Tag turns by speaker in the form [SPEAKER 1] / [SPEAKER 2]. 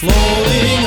[SPEAKER 1] floating